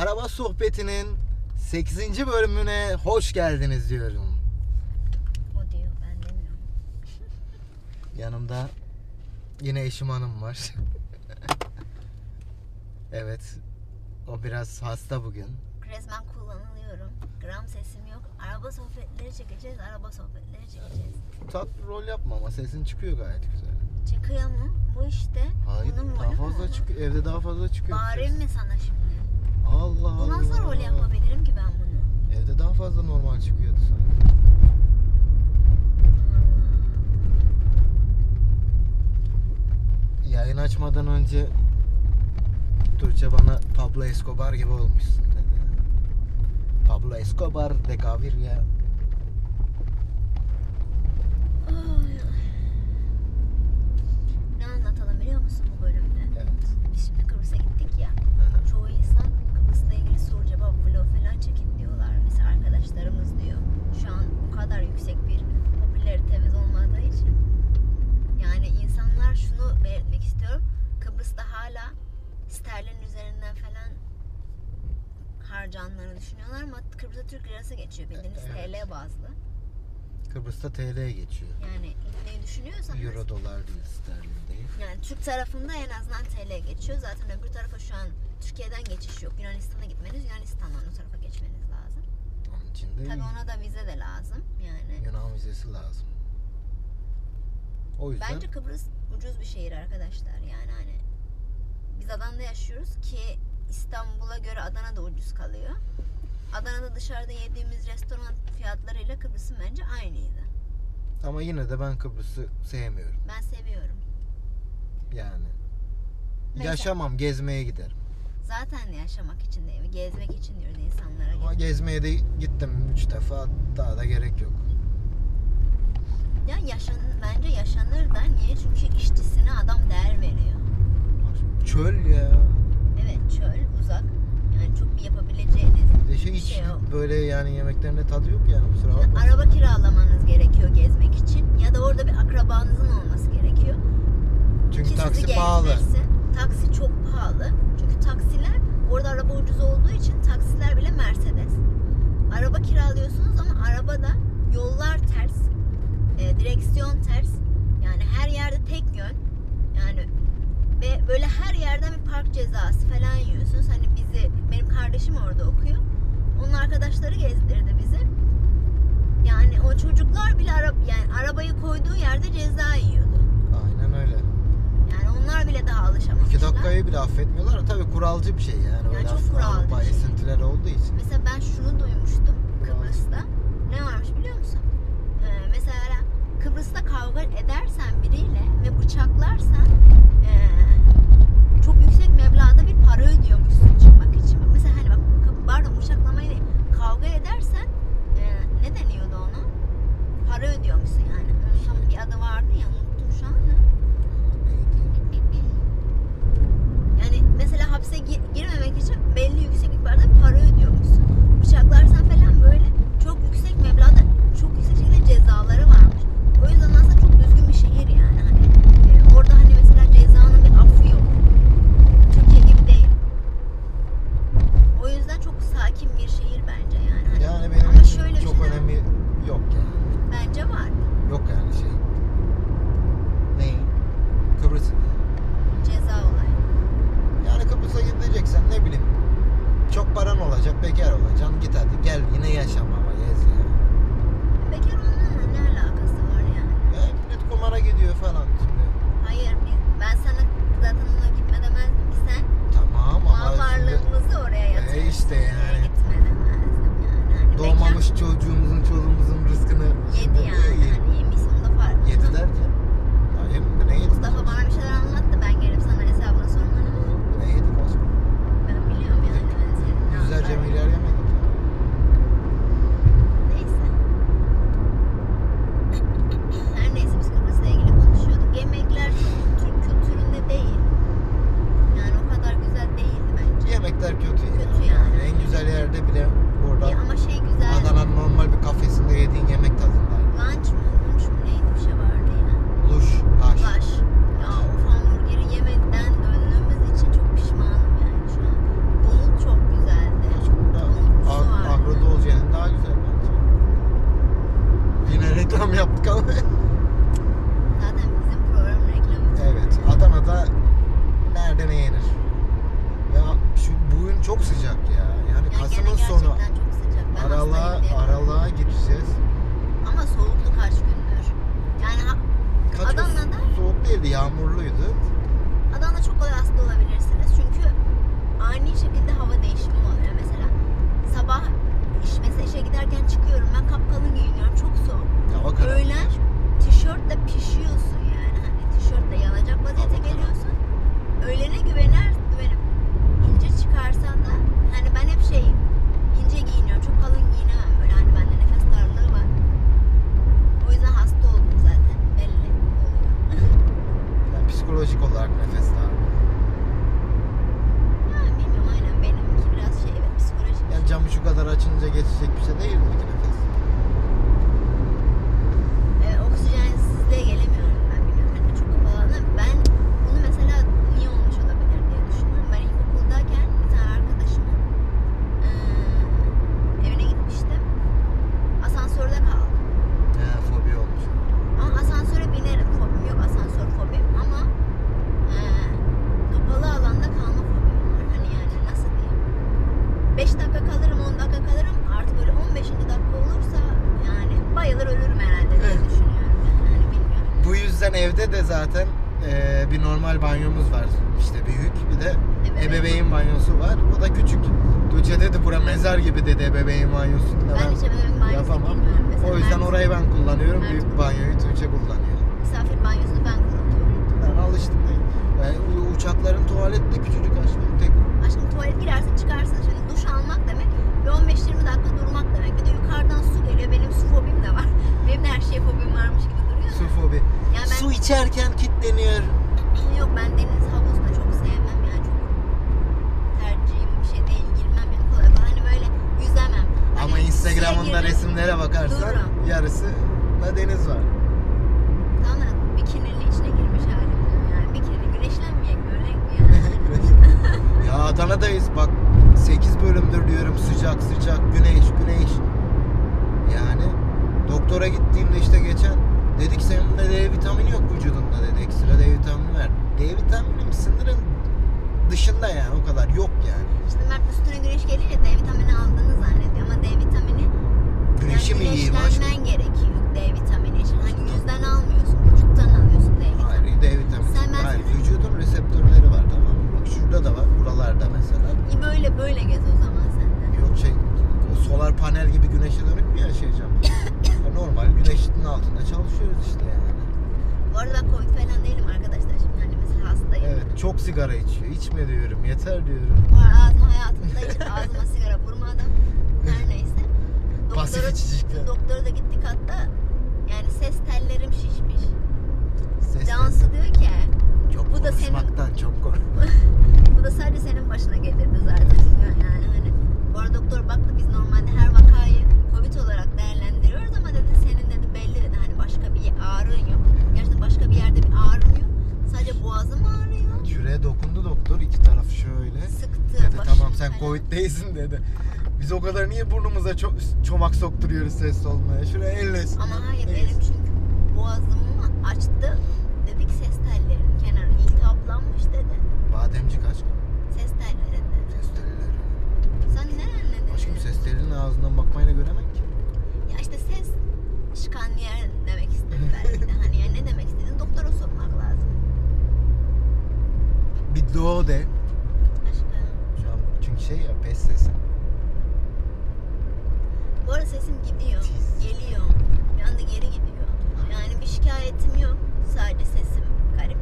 Araba sohbetinin 8. bölümüne hoş geldiniz diyorum. O diyor ben demiyorum. Yanımda yine eşim hanım var. evet. O biraz hasta bugün. Resmen kullanılıyorum. Gram sesim yok. Araba sohbetleri çekeceğiz. Araba sohbetleri çekeceğiz. Tatlı rol yapma ama sesin çıkıyor gayet güzel. Çıkıyor mu? Bu işte. Hayır Bunun daha rolü fazla çıkıyor. Evde daha fazla çıkıyor. Bağırayım mı sana şimdi? Allah Allah. Bu nasıl rol yapabilirim ki ben bunu? Evde daha fazla normal çıkıyordu sanki. Yayın açmadan önce Tuğçe bana Pablo Escobar gibi olmuşsun dedi. Pablo Escobar de Gaviria. Ay, ay. Ne anlatalım biliyor musun bu bölümde? Evet. Biz şimdi Kıbrıs'a gittik ya. Hı hı. Çoğu insan Kıbrıs'la ilgili soru cevap vlog falan çekin diyorlar. Mesela arkadaşlarımız diyor. Şu an bu kadar yüksek bir popülaritemiz olmadığı için. Yani insanlar şunu belirtmek istiyorum. Kıbrıs'ta hala sterlin üzerinden falan harcanlarını düşünüyorlar ama Kıbrıs'ta Türk lirası geçiyor bildiğiniz Evet. TL bazlı. Kıbrıs'ta TL'ye geçiyor. Yani gitmeyi düşünüyorsanız Euro dolar değil sterlin değil. yani Türk tarafında en azından TL geçiyor. Zaten öbür tarafa şu an Türkiye'den geçiş yok. Yunanistan'a gitmeniz Yunanistan'dan o tarafa geçmeniz lazım. Onun için de Tabii ona da vize de lazım. Yani Yunan vizesi lazım. O yüzden bence Kıbrıs ucuz bir şehir arkadaşlar. Yani hani biz Adana'da yaşıyoruz ki İstanbul'a göre Adana da ucuz kalıyor. Adana'da dışarıda yediğimiz restoran fiyatlarıyla Kıbrıs'ın bence aynıydı. ama yine de ben Kıbrıs'ı sevmiyorum. Ben seviyorum. Yani. Mesela- Yaşamam, gezmeye giderim. Zaten yaşamak için değil, gezmek için diyoruz insanlara. Ama gezmeye de gittim 3 defa daha da gerek yok. Ya yaşan, bence yaşanır da niye? Çünkü işçisine adam değer veriyor. Çöl ya. Evet çöl, uzak. Yani çok bir yapabileceğiniz de şey bir hiç şey yok. böyle yani yemeklerinde tadı yok yani kusura Şimdi bakma. araba kiralamanız gerekiyor gezmek için. Ya da orada bir akrabanızın olması gerekiyor. Çünkü Ki taksi sizi pahalı. gezdirsin. Taksi çok pahalı. Çünkü taksiler orada araba ucuz olduğu için taksiler bile Mercedes. Araba kiralıyorsunuz ama arabada yollar ters. e, direksiyon ters. Yani her yerde tek yön. Yani ve böyle her yerden bir park cezası falan yiyorsunuz. Hani bizi benim kardeşim orada okuyor. Onun arkadaşları gezdirdi bizi. Yani o çocuklar bile ara, yani arabayı koyduğu yerde ceza yiyordu. Aynen öyle. Yani onlar bile daha alışamamışlar. 2 dakikayı bile affetmiyorlar. Tabii kuralcı bir şey yani. Yani Öyle çok Avrupa kuralcı bir şey. esintileri olduğu için. Mesela ben şunu duymuştum Kıbrıs'ta. Ne varmış biliyor musun? Ee, mesela Kıbrıs'ta kavga edersen biriyle bıçaklarsan ee, çok yüksek meblağda bir para ödüyormuşsun çıkmak için. Mesela hani bak pardon bıçaklamayı değil. Kavga edersen ee, ne deniyordu ona? Para ödüyormuşsun yani. Onun bir adı vardı ya unuttum şu. Neydi? Yani mesela hapse gi- girmemek için belli yüksek miktarda para çok sıcak ya. Yani Ya Kasım'ın sonu aralığa, aralığa gireceğiz. Ama soğuktu kaç gündür. Yani Kaç Adana'da- soğuk değildi, yağmurluydu. Adana'da çok kolay hasta olabilirsiniz. Çünkü ani şekilde hava değişimi oluyor. Mesela sabah iş, mesela işe giderken çıkıyorum ben kapkalın giyiniyorum. Çok soğuk. Hava karanlık. Öğlen tişörtle pişiyorsun yani. Hani tişörtle yanacak vaziyete geliyorsun. Öğlene güvener, güvenip ince çıkarsan da hani ben hep şey ince giyiniyorum. Çok kalın giyinemem böyle. Hani bende nefes darlığı var. O yüzden hasta oldum zaten. Belli oluyor. Yani psikolojik olarak nefes darlığı. Ha, bilmiyorum aynen benimki biraz şey evet psikolojik. Yani camı şu kadar açınca geçecek bir şey değil miydi nefes? Ee, oksijensizliğe gelemiyorum ben bilmiyorum. Hani çok kapalı alan. Ben bunu mesela niye olmuş olabilir diye düşünüyorum. Ben ilkokuldayken bir tane arkadaşımın eee, evine gitmiştim. Asansörde kaldım. He, fobi olmuş. Ama asansöre binerim. Fobim yok asansör fobim ama eee, kapalı alanda kalma fobim var. Hani yani nasıl diyeyim. 5 dakika kalırım 10 dakika kalırım artık böyle 15. dakika olursa yani bayılır ölürüm herhalde diye Evet. düşünüyorum. Yani hani bilmiyorum. Bu yüzden evde de zaten eee, bir normal banyomuz var. İşte büyük. Bir de Ebeveyn. ebeveyn banyosu var. O da küçük. Bura mezar gibi dedi ebeveyn banyosunda. Ben hiç ebeveyn banyosunu yapamam. bilmiyorum. Mesela O yüzden orayı ben kullanıyorum. Mert Büyük banyoyu Tuğçe kullanıyor. Misafir banyosunu ben kullanıyorum. Ben alıştım. değil. Yani uçakların tuvaleti de küçücük aşkım. Tek Aşkım tuvalet girersin çıkarsın. Şimdi duş almak demek ve 15-20 dakika durmak demek. Bir de yukarıdan su geliyor. Benim su fobim de var. Benim de her şeye fobim varmış gibi duruyor. su fobi. Yani ben Su içerken kilitleniyor. yok ben deniz havuz da çok sevmem yani çok tercihim bir şey değil. Girmem yani kolay kolay. Hani böyle yüzemem. Hani Ama suya Instagram'ında resimlere bakarsan Dururum. yarısı da deniz var. Tamam da bikinili içine girmiş halim yani. Bikini güneşlenmeyecek öyle mi yani? ya Adana'dayız bak 8 bölümdür diyorum sıcak sıcak güneş güneş. Yani doktora gittiğimde işte geçen dedik senin de D vitamini yok vücudunda dedi ekstra D vitamini ver. D vitamini sınırın dışında yani o kadar yok yani. İşte Mert üstüne güneş gelince D vitamini aldığını zannediyor ama D vitamini Güneşi mi yiyeyim aşkım? güneşlenmen gerekiyor D vitamini için. Hani yüzden almıyorsun, vücuttan alıyorsun D vitamini. Hayır D vitamini. Sen ben Hayır vücudun reseptörleri var tamam mı? Bak şurada da var buralarda mesela. İyi böyle böyle gez o zaman sen de. Yok şey o solar panel gibi güneşe dönük mü yaşayacağım? Ya normal güneşin altında çalışıyoruz işte yani. Bu arada ben Covid falan değilim arkadaşlar. Şimdi hani mesela hastayım. Evet çok sigara içiyor. İçme diyorum yeter diyorum. Bu arada ağzıma hayatımda hiç ağzıma sigara vurmadım. Her neyse. Pasif içicilikler. Doktora da gittik hatta. Yani ses tellerim şişmiş. Ses Cansu diyor ki çok bu da senin- çok kork. Bu da sadece senin başına gelirdi zaten diyor yani hani. Bu arada doktor baktı biz normalde her vakayı Covid olarak değerlendiriyoruz ama dedi senin dedi belli dedi hani başka bir ağrın yok. Gerçekten başka bir yerde bir ağrım yok. Sadece boğazım ağrıyor. Şuraya dokundu doktor şöyle. Sıktı. Dedi başım tamam sen falan. covid değilsin dedi. Biz o kadar niye burnumuza ço- çomak sokturuyoruz ses olmaya? Şuraya elle. Ama hayır benim çünkü boğazımı açtı. Dedik ses tellerim kenarı iltihaplanmış dedi. Bademcik aşkım. Ses telleri dedi. Ses telleri. Sen nereden Aşkım dedin? ses telinin ağzından bakmayla göremem ki. Ya işte ses çıkan yer demek istedi belki de. Hani ya ne demek istedin doktora sormak lazım. Bir do de. Aşkım. Şu an çünkü şey ya pes sesi. Bu arada sesim gidiyor. Tiz. Geliyor. Bir anda geri gidiyor. Yani bir şikayetim yok. Sadece sesim garip.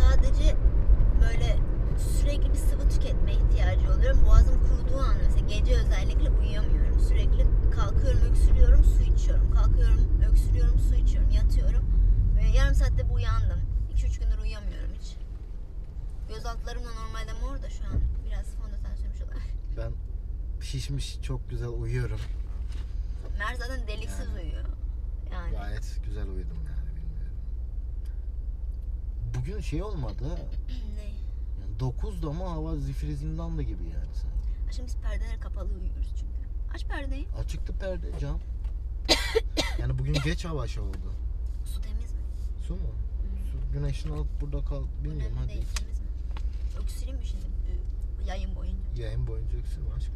Sadece böyle sürekli bir sıvı tüketme ihtiyacı oluyorum. Boğazım kuruduğu an mesela gece özellikle uyuyamıyorum. Sürekli kalkıyorum, öksürüyorum, su içiyorum. Kalkıyorum, öksürüyorum, su içiyorum, yatıyorum. Ve yarım saatte bir uyandım. 2-3 gündür uyuyamıyorum hiç. Göz altlarım da normalde mor da şu an biraz fondöten sürmüş olabilir. Ben şişmiş çok güzel uyuyorum. Mer zaten deliksiz Yani. uyuyor. Yani. Gayet güzel uyudum yani bilmiyorum. Bugün şey olmadı ha. ne? Yani 9'da ama hava zifiri zindan da gibi yani sen. Şimdi biz perdeleri kapalı uyuyoruz çünkü. Aç perdeyi. Açıktı perde cam. yani bugün geç hava şey oldu. Su temiz mi? Su mu? Su güneşin alıp burada kal. Bilmiyorum Önemli hadi. değil temiz mi? Öksüreyim mi şimdi e, yayın boyunca? Yayın boyunca öksürme aşkım.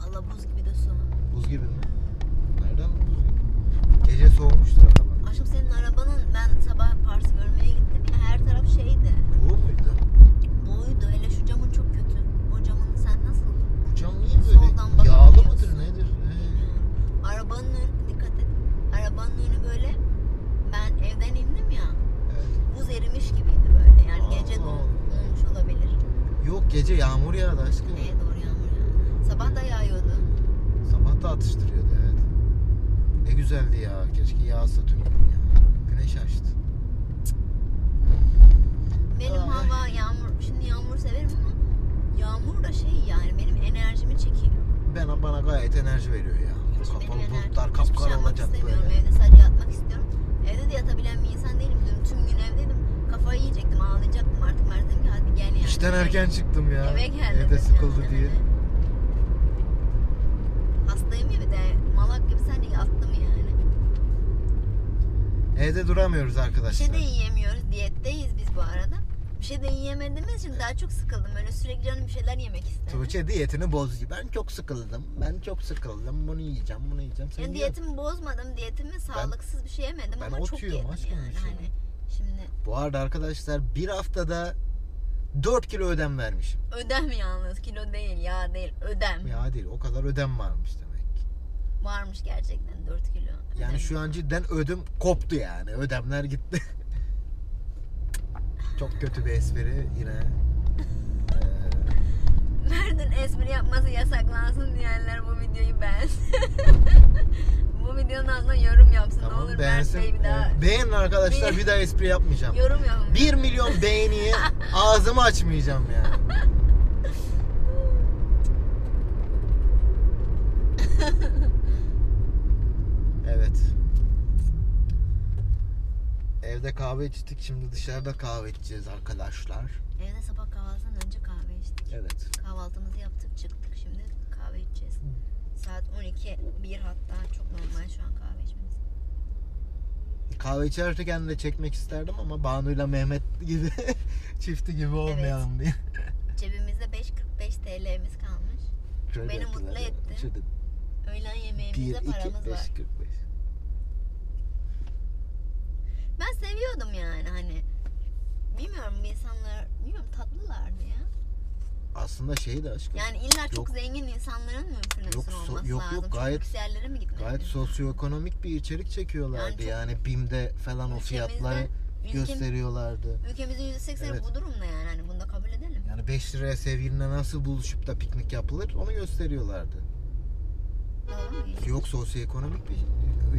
Allah buz gibi de su. Buz gibi mi? Nereden buz gibi? Gece soğumuştur araba. Aşkım senin arabanın ben sabah Pars'ı görmeye gittim ya her taraf şeydi. Bu muydu? Boydu hele şu camın çok kötü. O camın sen nasıl? Bu cam niye Soldan böyle? Yağlı bakabiliyorsun. mıdır nedir? He. Bilmiyorum. Arabanın önü dikkat et. Arabanın önü böyle ben evden indim ya Evet. buz erimiş gibiydi böyle. Yani gece Allah don, Allah. donmuş olabilir. Yok gece yağmur yağdı aşkım. Neye doğru yağmur yağdı. Sabah da yağıyordu. Sabah da atıştırıyordu evet. Ne güzeldi ya. Keşke yağsa tüm gün ya. Güneş açtı. Benim Ay. hava yağmur şimdi yağmur severim ama yağmur da şey yani benim enerjimi çekiyor. Ben bana gayet enerji veriyor ya. Hiç Kapalı bulutlar hiçbir şey olacak böyle. Evde sadece yatmak istiyorum. Evde de yatabilen bir insan değilim. Dün tüm gün evdeydim. Kafayı yiyecektim, ağlayacaktım artık. Mert dedim ki hadi gel yani. İşten erken çıktım ya. Eve gel Evde sıkıldı yani. diye. Hastayım ya bir de malak gibi sen de yattım yani. Evde duramıyoruz Bir arkadaşlar. şey de yiyemiyoruz. Diyetteyiz. Bir şey de yiyemediğimiz için daha çok sıkıldım. Öyle sürekli canım bir şeyler yemek istedim. Tuğçe diyetini bozdu. Ben çok sıkıldım. Ben çok sıkıldım. Bunu yiyeceğim, bunu yiyeceğim. Sen Yani ye. diyetimi bozmadım. Diyetimi sağlıksız bir şey yemedim ben ama çok yedim aşkım, yani. şey Hani şimdi Bu arada arkadaşlar bir haftada 4 kilo ödem vermişim. ödem yalnız kilo değil yağ değil ödem. Ya değil o kadar ödem varmış demek. Varmış gerçekten 4 kilo. Yani Ödem. şu an cidden ödüm koptu yani. Ödemler gitti. Çok kötü bir espri yine. Ee, Mert'in espri yapması yasaklansın diyenler bu videoyu beğensin. bu videonun altına yorum yapsın. ne tamam olur beğensin. Mert Bey bir daha Ee, Beğenin arkadaşlar Bir- bir daha espri yapmayacağım. yorum yapın. 1 milyon beğeniyi ağzımı açmayacağım yani. Evet. Evde kahve içtik. Şimdi dışarıda kahve içeceğiz arkadaşlar. Evde sabah kahvaltıdan önce kahve içtik. Evet. Kahvaltımızı yaptık çıktık şimdi kahve içeceğiz. Saat 12 1 hatta çok normal şu an kahve içmemiz. Kahve içerken de çekmek isterdim ama Banu'yla Mehmet gibi çifti gibi olmayalım diye. Cebimizde 5.45 TL'miz kalmış. Şöyle Beni mutlu etti. Şöyle Öğlen 1, yemeğimizde 2, 5, paramız var. 45. Ben seviyordum yani hani. Bilmiyorum bu insanlar, bilmiyorum tatlılardı ya. Aslında şey de aşkım. Yani illa çok Yok. zengin insanların mı influencer Yok, so- olması yok, lazım? yok, Çok gayet- lüks yerlere mi gitmek Gayet sosyoekonomik bir içerik çekiyorlardı. Yani Yani, çok- BİM'de falan o fiyatları ülkem- gösteriyorlardı. Ülkemizin %80'i Evet. bu durumda yani. Hani bunu da kabul edelim. Yani 5 liraya sevgilinle nasıl buluşup da piknik yapılır onu gösteriyorlardı. Doğru mu? Yok sosyoekonomik bir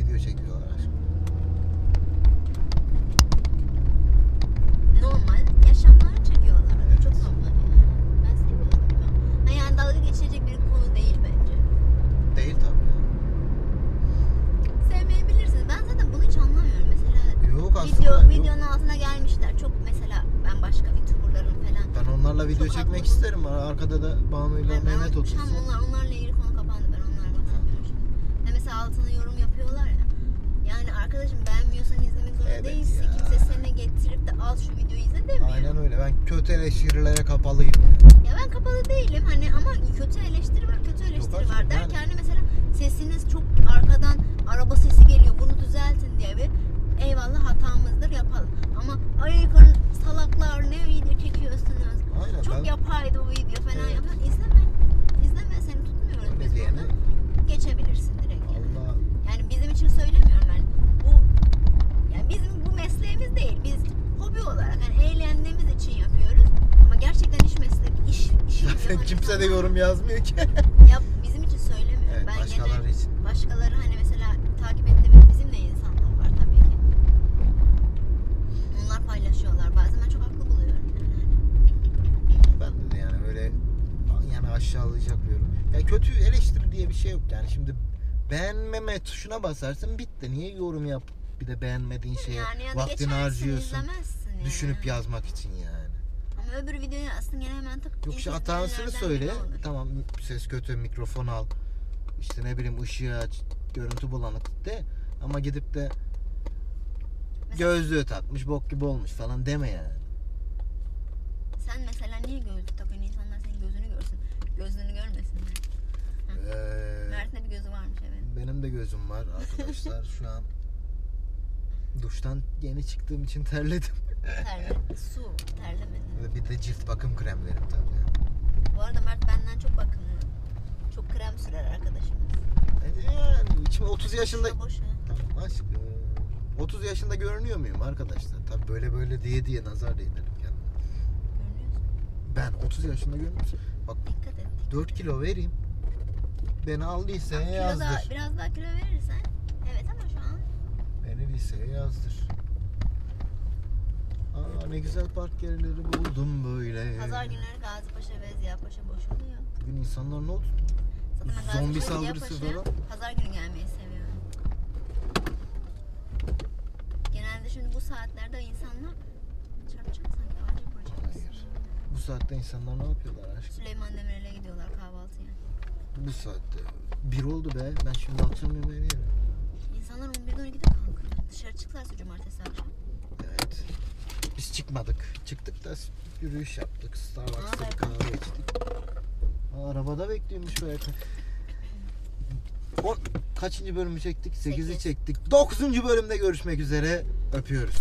video çekiyorlar aşkım. Normal yaşamlarını çekiyorlar. Çok normal yani. Ben seviyorum. Ha yani dalga geçilecek bir konu değil bence. Değil tabii ya. Sevmeyebilirsiniz. Ben zaten bunu hiç anlamıyorum. Mesela Yok aslında video yok. videonun altına gelmişler. Çok mesela ben başka YouTuber'ların falan. Ben onlarla video Çok çekmek haklı. isterim. Arkada da Banu'yla Yani ben Mehmet otursun. onlar, onlarla ilgili konu kapandı. Ben onlarla bahsetmiyorum şimdi. Ne mesela altına yorum yapıyorlar ya. Yani arkadaşım beğenmiyorsan izlemek zorunda Evet değilsin. ya. Kimse seni getirip de al şu videoyu izle demiyor. Aynen öyle. Ben kötü eleştirilere kapalıyım. Ya ben kapalı değilim hani ama kötü eleştiri var kötü eleştiri aşkım, var yani- derken hani mesela sesiniz çok arkadan araba sesi geliyor bunu düzeltin diye bir eyvallah hatamızdır yapalım. Ama ay yukarı salaklar ne video çekiyorsunuz Aynen. çok ben yapaydı bu video falan Evet. yapın izleme izleme seni tutmuyoruz öyle biz diyene burada geçebilirsin direkt yani. Allah Yani bizim için söylemiyorum ben bu yani bizim bu mesleğimiz değil biz hobi olarak hani eğlendiğimiz için yapıyoruz ama gerçekten iş meslek iş işimiz zaten yapan kimse de insanlar- ki. ya bizim için söylemiyorum. Evet, ben başkaları gene için. başkaları hani mesela takip ettiğimiz bizim de insanlar var tabii ki. Onlar paylaşıyorlar. Bazen ben çok haklı buluyorum yani. Ben de yani öyle yani aşağılayacak bir yorum. Ya kötü eleştiri diye bir şey yok yani şimdi beğenmeme tuşuna basarsın bitti. Niye yorum yap bir de beğenmediğin şeye yani ya da vaktini harcıyorsun yani. düşünüp yazmak için yani. Öbür videoyu aslında gene hemen tık Yok işte hatasını söyle. Tamam ses kötü mikrofon al. İşte ne bileyim ışığı aç. Görüntü bulanık de. Ama gidip de Mesela gözlüğü takmış bok gibi olmuş falan deme yani. sen Sen mesela niye gözlük takıyorsun? İnsanlar senin gözünü görsün. Gözlüğünü görmesinler. Ee, Mert'in de bir gözü varmış evet. benim de gözüm var arkadaşlar. Şu an duştan yeni çıktığım için terledim. Terle, su, terlemedi. Ve bir de cilt bakım kremlerim tabii. Bu arada Mert benden çok bakımlı. Çok krem sürer arkadaşımız. E, Yani şimdi 30 yaşında Boşuna boşuna. Tamam aşkım. 30 yaşında görünüyor muyum arkadaşlar? Tabii böyle böyle diye diye nazar değdirim kendime. Görünüyorsun. Ben 30 yaşında görünüyorum. Bak Dikkat et. 4 kilo vereyim. Beni al liseye Kilo daha, yazdır. biraz daha kilo verirsen. Evet ama şu an Beni liseye yazdır. Aa ne güzel park yerleri buldum böyle. pazar günleri Gazipaşa ve Ziyapaşa boş oluyor. Bugün insanlar ne oldu? Zaten Zombi Gazipaşa, saldırısı Ziyapaşa'ya falan. Pazar günü gelmeyi seviyorum. Genelde şimdi bu saatlerde insanlar çarpacak sanki ağaca vuracak. Hayır. Bu saatte insanlar ne yapıyorlar aşkım? Süleyman Demirel'e gidiyorlar kahvaltıya. Bu saatte. Bir oldu be. Ben şimdi akşam yemeğini yerim. İnsanlar 11'de 12'de kalkıyor. Dışarı çıktılarsa cumartesi akşam. Evet. Biz çıkmadık. Çıktık da yürüyüş yaptık. Starbucks'ta bir kahve içtik. Aa, arabada bekliyormuş yakın. O kaçıncı bölümü çektik? 8'i Sekiz. çektik. 9. bölümde görüşmek üzere. Öpüyoruz.